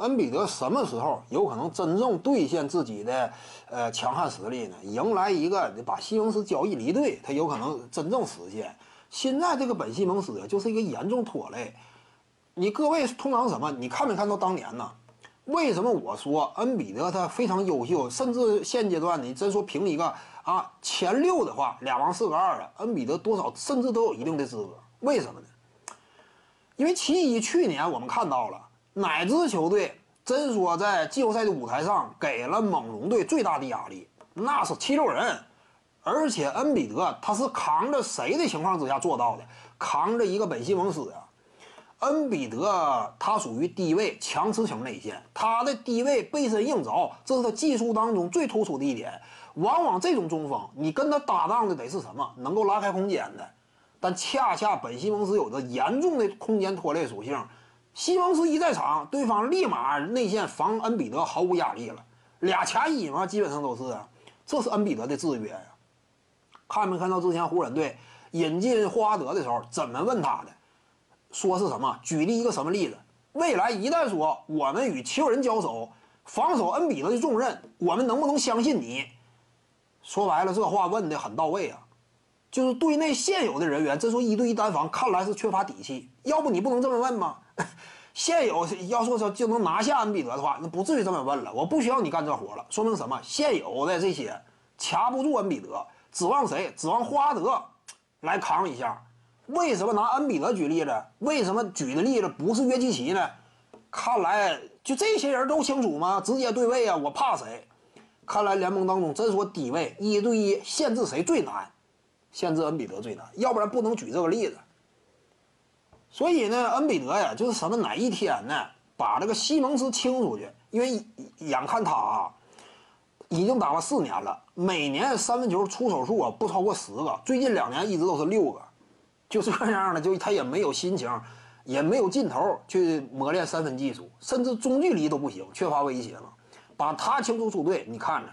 恩比德什么时候有可能真正兑现自己的呃强悍实力呢？迎来一个把西蒙斯交易离队，他有可能真正实现。现在这个本西蒙斯就是一个严重拖累。你各位通常什么？你看没看到当年呢？为什么我说恩比德他非常优秀，甚至现阶段你真说评一个啊前六的话，俩王四个二的，恩比德多少甚至都有一定的资格。为什么呢？因为其一，去年我们看到了哪支球队真说在季后赛的舞台上给了猛龙队最大的压力，那是七六人，而且恩比德他是扛着谁的情况之下做到的？扛着一个本西蒙斯啊。恩比德他属于低位强持型内线，他的低位背身硬着，这是他技术当中最突出的一点。往往这种中锋，你跟他搭档的得是什么？能够拉开空间的。但恰恰本西蒙斯有着严重的空间拖累属性，西蒙斯一在场，对方立马内线防恩比德毫无压力了，俩卡一嘛，基本上都是，这是恩比德的制约呀。看没看到之前湖人队引进霍华德的时候怎么问他的？说是什么？举例一个什么例子？未来一旦说我们与七六人交手，防守恩比德的重任，我们能不能相信你？说白了，这话问的很到位啊。就是队内现有的人员，这说一对一单防，看来是缺乏底气。要不你不能这么问吗？现有要说说就能拿下恩比德的话，那不至于这么问了。我不需要你干这活了，说明什么？现有的这些掐不住恩比德，指望谁？指望霍华德来扛一下。为什么拿恩比德举例子？为什么举的例子不是约基奇呢？看来就这些人都清楚吗？直接对位啊！我怕谁？看来联盟当中真说低位一对一限制谁最难？限制恩比德最难，要不然不能举这个例子。所以呢，恩比德呀，就是什么哪一天呢，把这个西蒙斯清出去，因为眼看他啊，已经打了四年了，每年三分球出手数啊不超过十个，最近两年一直都是六个，就这样的，就他也没有心情，也没有劲头去磨练三分技术，甚至中距离都不行，缺乏威胁了。把他清除出队，你看着，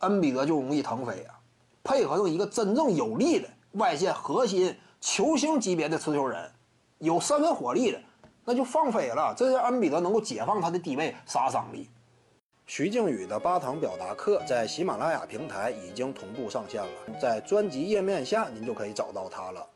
恩比德就容易腾飞啊。配合上一个真正有力的外线核心球星级别的持球人，有三分火力的，那就放飞了。这是恩比德能够解放他的低位杀伤力。徐静宇的八堂表达课在喜马拉雅平台已经同步上线了，在专辑页面下您就可以找到它了。